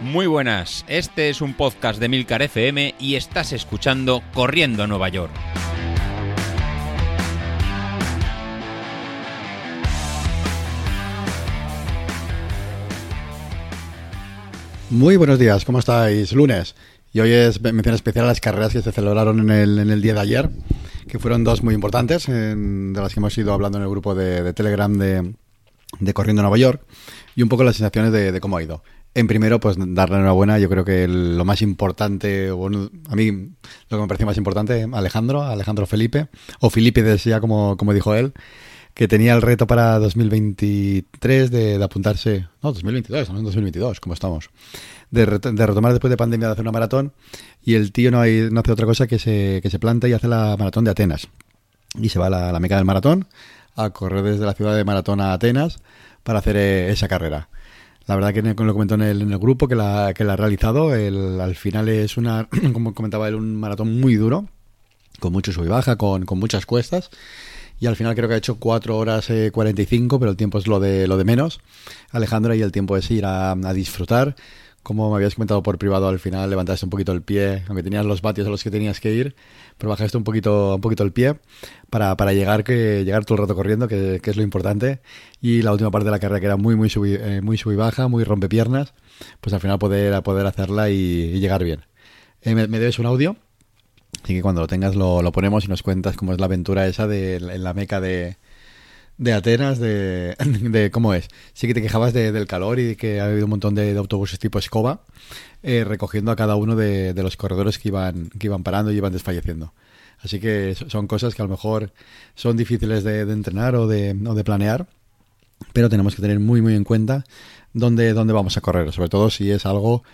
Muy buenas, este es un podcast de Milcar FM y estás escuchando Corriendo a Nueva York. Muy buenos días, ¿cómo estáis? Lunes. Y hoy es mención especial a las carreras que se celebraron en el, día de ayer, que fueron dos muy importantes, de las que hemos ido hablando en el grupo de, Telegram de, de Corriendo Nueva York, y un poco las sensaciones de cómo ha ido. En primero, pues darle enhorabuena, yo creo que lo más importante, bueno, a mí lo que me pareció más importante, Alejandro, Alejandro Felipe, o Felipe decía como, como dijo él, que tenía el reto para 2023 de, de apuntarse, no, 2022, estamos en 2022, como estamos, de retomar después de pandemia de hacer una maratón y el tío no, hay- no hace otra cosa que se, que se planta y hace la maratón de Atenas. Y se va a la, la meca del maratón a correr desde la ciudad de Maratón a Atenas para hacer eh, esa carrera. La verdad que lo comentó en el, en el grupo que la, que la ha realizado. El- al final es una, como comentaba él, un maratón muy duro, con mucho sub y baja, con, con muchas cuestas. Y al final creo que ha hecho 4 horas eh, 45, pero el tiempo es lo de, lo de menos. Alejandro, y el tiempo es ir a, a disfrutar. Como me habías comentado por privado, al final levantaste un poquito el pie, aunque tenías los vatios a los que tenías que ir, pero bajaste un poquito, un poquito el pie para, para llegar, que, llegar todo el rato corriendo, que, que es lo importante. Y la última parte de la carrera, que era muy, muy eh, muy sub baja, muy rompepiernas, pues al final poder, poder hacerla y, llegar bien. Eh, me, me debes un audio, así que cuando lo tengas lo, lo ponemos y nos cuentas cómo es la aventura esa de, en la meca de, de Atenas, de, de cómo es. Sí que te quejabas de- del calor y que ha habido un montón de, autobuses tipo escoba eh, recogiendo a cada uno de, los corredores que iban, que iban parando y iban desfalleciendo. Así que so- son cosas que a lo mejor son difíciles de, entrenar o de, de planear, pero tenemos que tener muy muy en cuenta dónde, dónde vamos a correr, sobre todo si es algo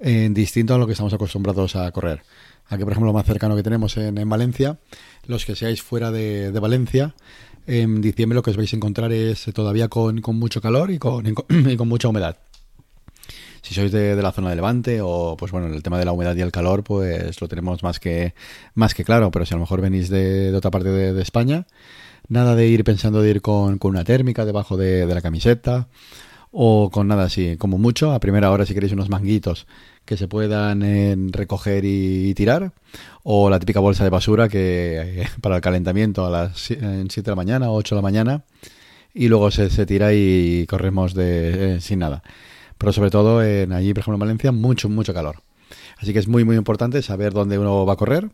eh, distinto a lo que estamos acostumbrados a correr. Aquí, por ejemplo, lo más cercano que tenemos en, en Valencia, los que seáis fuera de Valencia, en diciembre lo que os vais a encontrar es todavía con, con mucho calor y con, y con, mucha humedad. Si sois de, de la zona de Levante o, pues bueno, el tema de la humedad y el calor, pues lo tenemos más que, más que claro, pero si a lo mejor venís de, de otra parte de, España, nada de ir pensando de ir con, con una térmica debajo de, de la camiseta o con nada así, como mucho, a primera hora si queréis unos manguitos que se puedan eh, recoger y, tirar, o la típica bolsa de basura que eh, para el calentamiento a las 7 de la mañana o 8 de la mañana, y luego se, se tira y corremos de, eh, sin nada. Pero sobre todo en allí, por ejemplo, en Valencia, mucho, mucho calor. Así que es muy, muy importante saber dónde uno va a correr,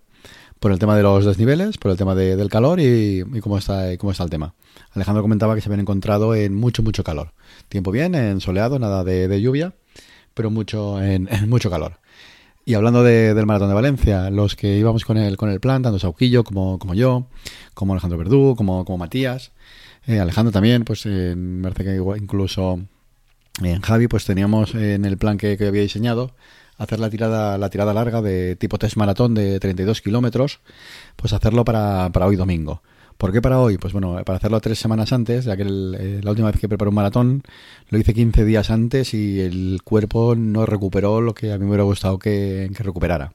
por el tema de los desniveles, por el tema de- del calor y, y cómo, está, cómo está el tema. Alejandro comentaba que se habían encontrado en mucho, mucho calor. Tiempo bien, en soleado, nada de, lluvia, pero mucho, en, mucho calor. Y hablando de- del Maratón de Valencia, los que íbamos con el, con el plan, tanto Sauquillo como, como yo, como Alejandro Verdú, como, como Matías, eh, Alejandro también, pues eh, me parece que incluso en Javi, pues teníamos en el plan que, que había diseñado hacer la tirada, la tirada larga de tipo test maratón de 32 kilómetros, pues hacerlo para, para hoy domingo. ¿Por qué para hoy? Pues bueno, para hacerlo tres semanas antes, ya que eh, la última vez que preparé un maratón lo hice 15 días antes y el cuerpo no recuperó lo que a mí me hubiera gustado que, que recuperara.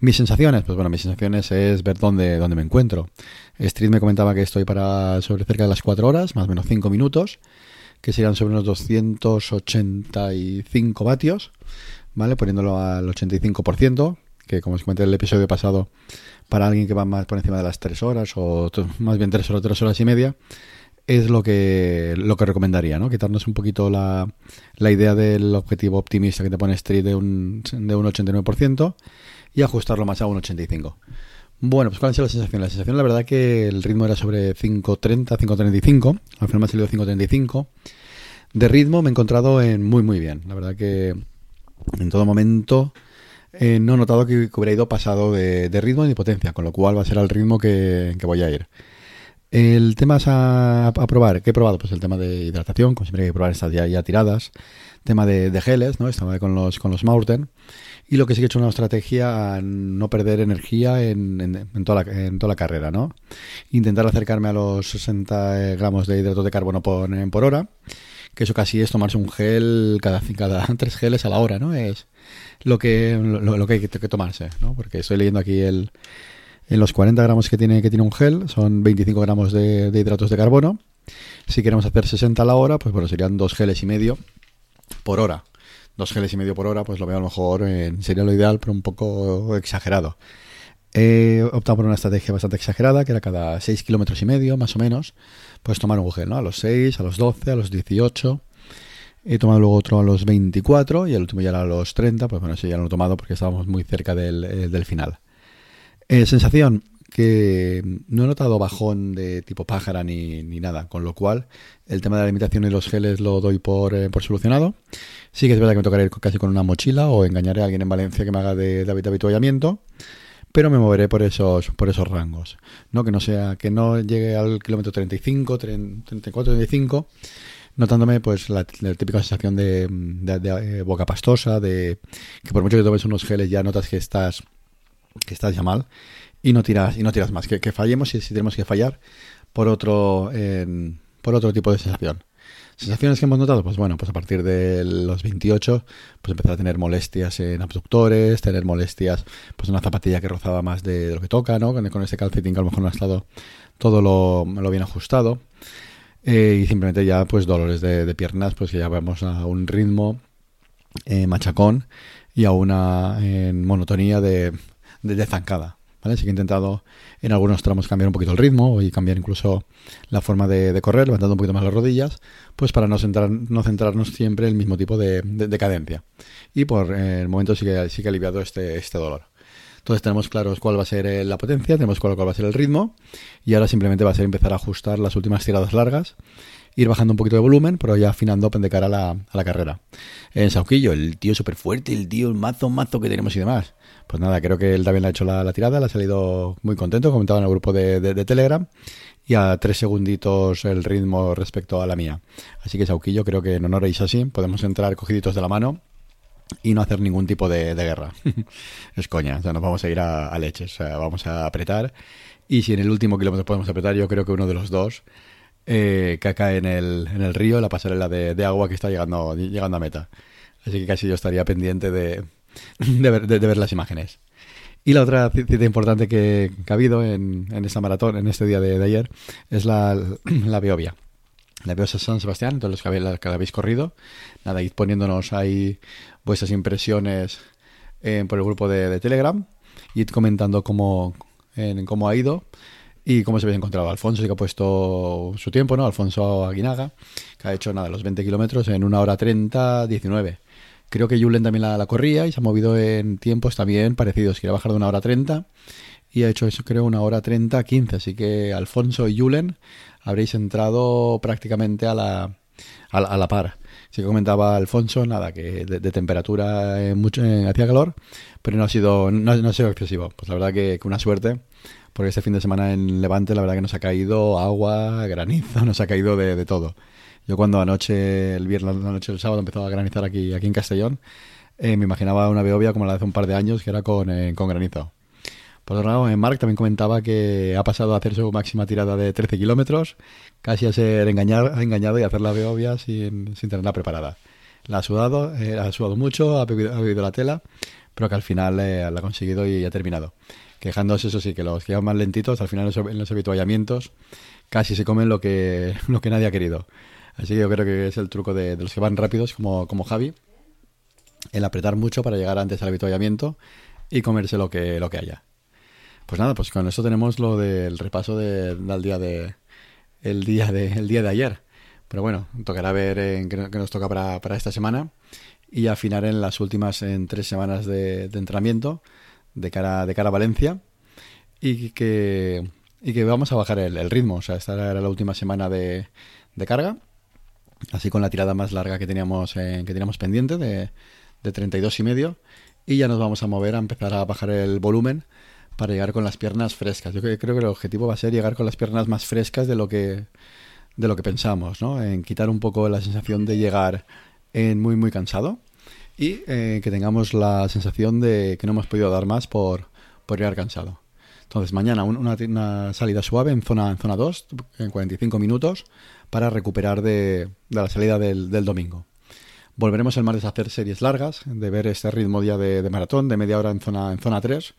Mis sensaciones, pues bueno, mis sensaciones es ver dónde, dónde me encuentro. Street me comentaba que estoy para sobre cerca de las 4 horas, más o menos 5 minutos, que serían sobre unos 285 vatios, ¿vale? Poniéndolo al 85%, que como os comenté en el episodio pasado, para alguien que va más por encima de las 3 horas, o más bien 3 horas, 3 horas y media, es lo que, lo que recomendaría, ¿no? Quitarnos un poquito la, la idea del objetivo optimista que te pone Street de un, de un 89% y ajustarlo más a un 85%. Bueno, pues ¿cuál ha sido la sensación? La sensación, la verdad, que el ritmo era sobre 5.30, 5.35. Al final me ha salido 5.35. De ritmo me he encontrado en muy, muy bien. La verdad que en todo momento eh, no he notado que, hubiera ido pasado de, de ritmo ni potencia, con lo cual va a ser al ritmo que voy a ir. El tema a, a probar. ¿Qué he probado? Pues el tema de hidratación, como siempre hay que probar estas ya, tiradas. Tema de, geles, ¿no? Estaba con los, con los Mountain. Y lo que sí que he hecho una estrategia a no perder energía en, en- en toda, la, en toda la carrera, ¿no? Intentar acercarme a los 60 gramos de hidratos de carbono por, por hora, que eso casi es tomarse un gel cada, cada tres geles a la hora, ¿no? Es lo que, lo, lo que hay que tomarse, ¿no? Porque estoy leyendo aquí el, en los 40 gramos que tiene, que tiene un gel, son 25 gramos de, hidratos de carbono. Si queremos hacer 60 a la hora, pues bueno, serían dos geles y medio por hora. dos geles y medio por hora, pues lo veo a lo mejor, en sería lo ideal, pero un poco exagerado. He optado por una estrategia bastante exagerada, que era cada 6 kilómetros y medio, más o menos, pues tomar un gel, ¿no? A los 6, a los 12, a los 18. He tomado luego otro a los 24 y el último ya era a los 30, pues bueno, ese ya lo he tomado porque estábamos muy cerca del, eh, del final. Eh, sensación que no he notado bajón de tipo pájara ni, ni, nada, con lo cual el tema de la limitación y los geles lo doy por, eh, por, solucionado. Sí que es verdad que me tocaré casi con una mochila o engañaré a alguien en Valencia que me haga de, de, habituallamiento pero me moveré por esos por esos rangos no que no sea que no llegue al kilómetro 35 34 35 notándome pues la, la típica sensación de, de, boca pastosa de que por mucho que tomes unos geles ya notas que estás que estás ya mal y no tiras y no tiras más que, que fallemos y si tenemos que fallar por otro eh, por otro tipo de sensación ¿Sensaciones que hemos notado? Pues bueno, pues a partir de los 28, pues empezar a tener molestias en abductores, tener molestias, pues una zapatilla que rozaba más de, lo que toca, ¿no? Con, con ese calcetín que a lo mejor no ha estado todo lo, lo bien ajustado. Eh, y simplemente ya, pues dolores de, de, piernas, pues que ya vamos a un ritmo eh, machacón y a una eh, monotonía de, de, zancada. ¿Vale? Sí que he intentado en algunos tramos cambiar un poquito el ritmo y cambiar incluso la forma de, correr, levantando un poquito más las rodillas, pues para no, centrar, no centrarnos siempre en el mismo tipo de, de, de cadencia. Y por el momento sí que, sí que ha aliviado este, este dolor. Entonces tenemos claros cuál va a ser eh, la potencia, tenemos claro cuál va a ser el ritmo y ahora simplemente va a ser empezar a ajustar las últimas tiradas largas ir bajando un poquito de volumen, pero ya afinando de cara a la, la carrera. En Sauquillo, el tío súper fuerte, el tío, el mazo, mazo que tenemos y demás. Pues nada, creo que él también ha hecho la, la tirada, le ha salido muy contento, comentaba en el grupo de, de, Telegram, y a tres segunditos el ritmo respecto a la mía. Así que Sauquillo, creo que en honor a Isasi podemos entrar cogiditos de la mano y no hacer ningún tipo de, de guerra. es coña, o sea, nos vamos a ir a, leches, o sea, vamos a apretar. Y si en el último kilómetro podemos apretar, yo creo que uno de los dos eh, caca en el, en el río, la pasarela de, agua que está llegando, llegando a meta. Así que casi yo estaría pendiente de, de, ver, las imágenes. Y la otra cita importante que, ha habido en, en, esta maratón, en este día de, ayer, es la, la. La Beovia San Sebastián, todos los que, habéis, que habéis corrido. Nada, id poniéndonos ahí vuestras impresiones eh, por el grupo de, Telegram. Id comentando cómo, en, cómo ha ido y cómo se había encontrado. Alfonso que ha puesto su tiempo, ¿no? Alfonso Aguinaga, que ha hecho nada, los 20 kilómetros en una hora 30, 19. Creo que Julen también la, la, corría y se ha movido en tiempos también parecidos. Quiere bajar de una hora 30 y ha hecho eso, creo, una hora 30, 15. Así que Alfonso y Julen habréis entrado prácticamente a la, a la, a la par. Que comentaba Alfonso, nada, que de, temperatura eh, mucho, eh, hacía calor, pero no ha sido no, no, ha sido excesivo. Pues la verdad que, una suerte porque este fin de semana en Levante la verdad que nos ha caído agua, granizo, nos ha caído de, de todo. Yo cuando anoche, el viernes, la noche del sábado empezó a granizar aquí, aquí en Castellón, eh, me imaginaba una Beovia como la de hace un par de años, que era con, con granizo. Por otro lado, Mark también comentaba que ha pasado a hacer su máxima tirada de 13 kilómetros, casi a ser engañado y hacer la Beovia sin, sin tenerla preparada. La ha sudado, eh, ha sudado mucho, ha bebido, la tela, pero que al final eh, la ha conseguido y ha terminado quejándose, eso sí, que los que llevan más lentitos, al final en los habituallamientos casi se comen lo que, lo que nadie ha querido. Así que yo creo que es el truco de, los que van rápidos, como, como Javi, el apretar mucho para llegar antes al habituallamiento y comerse que, lo que haya. Pues nada, pues con eso tenemos lo del repaso de, del día de el día de el día de ayer. Pero bueno, tocará ver en qué, nos toca para, para, esta semana y afinar en las últimas en tres semanas de, de entrenamiento de cara, de cara a Valencia y que, y que vamos a bajar el, ritmo. O sea, esta era la última semana de, de carga, así con la tirada más larga que teníamos, eh, que teníamos pendiente de, de 32 y medio y ya nos vamos a mover a empezar a bajar el volumen para llegar con las piernas frescas. Yo creo que el objetivo va a ser llegar con las piernas más frescas de lo que de lo que pensamos, ¿no? En quitar un poco la sensación de llegar en muy muy cansado y eh, que tengamos la sensación de que no hemos podido dar más por, por llegar cansado. Entonces, mañana una, salida suave en zona, en zona 2, en 45 minutos, para recuperar de, de la salida del, del, domingo. Volveremos el martes a hacer series largas, de ver este ritmo día de, maratón, de media hora en zona, en zona 3,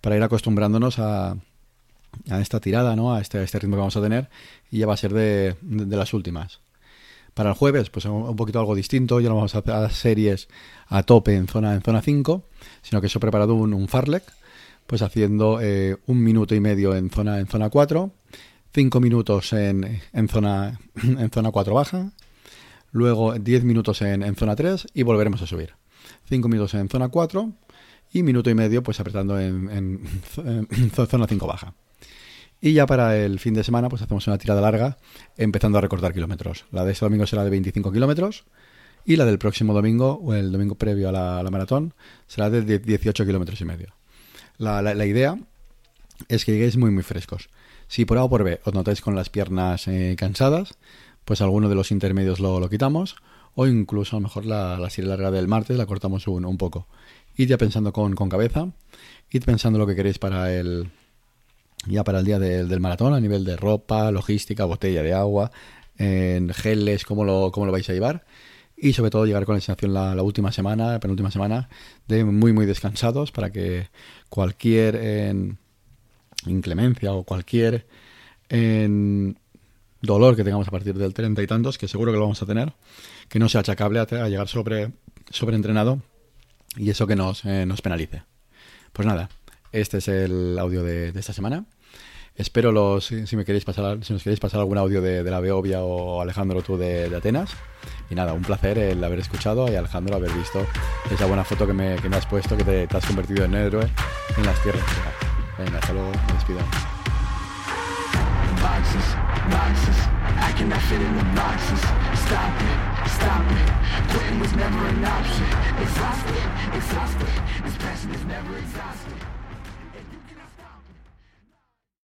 para ir acostumbrándonos a, a esta tirada, ¿no? a, este, este ritmo que vamos a tener, y ya va a ser de, de, las últimas Para el jueves, pues un poquito algo distinto, ya no vamos a hacer series a tope en zona, en zona 5, sino que se he preparado un, un farlek, pues haciendo eh, un minuto y medio en zona, en zona 4, 5 minutos en, en, zona, en zona 4 baja, luego 10 minutos en, zona 3 y volveremos a subir. 5 minutos en zona 4 y minuto y medio pues apretando en, zona 5 baja. Y ya para el fin de semana, pues hacemos una tirada larga, empezando a recortar kilómetros. La de este domingo será de 25 kilómetros y la del próximo domingo, o el domingo previo a la, maratón, será de 18 kilómetros y medio. La, la, idea es que lleguéis muy, muy frescos. Si por A o por B os notáis con las piernas eh, cansadas, pues alguno de los intermedios lo, lo, quitamos, o incluso a lo mejor la, la serie larga del martes la cortamos un, un poco. Id ya pensando con, con cabeza, id pensando lo que queréis para el, ya para el día del maratón a nivel de ropa, logística, botella de agua, en geles, cómo lo, cómo lo vais a llevar. Y sobre todo llegar con la sensación la, última semana, la penúltima semana, de muy, muy descansados para que cualquier inclemencia o cualquier dolor que tengamos a partir del treinta y tantos, que seguro que lo vamos a tener, que no sea achacable a, llegar sobre, sobreentrenado y eso que nos, eh, nos penalice. Pues nada, este es el audio de, esta semana. Espero los, si, me queréis pasar, si nos queréis pasar algún audio de, la Beovia o Alejandro tú de, Atenas. Y nada, un placer el haber escuchado y Alejandro haber visto esa buena foto que me, que me has puesto, que te, has convertido en héroe en las tierras. Venga, hasta luego, me despido. boxes. I cannot fit in the boxes. Stop it, stop it. Quitting was never an option. Exhausted, exhausted. This passion is never exhausted.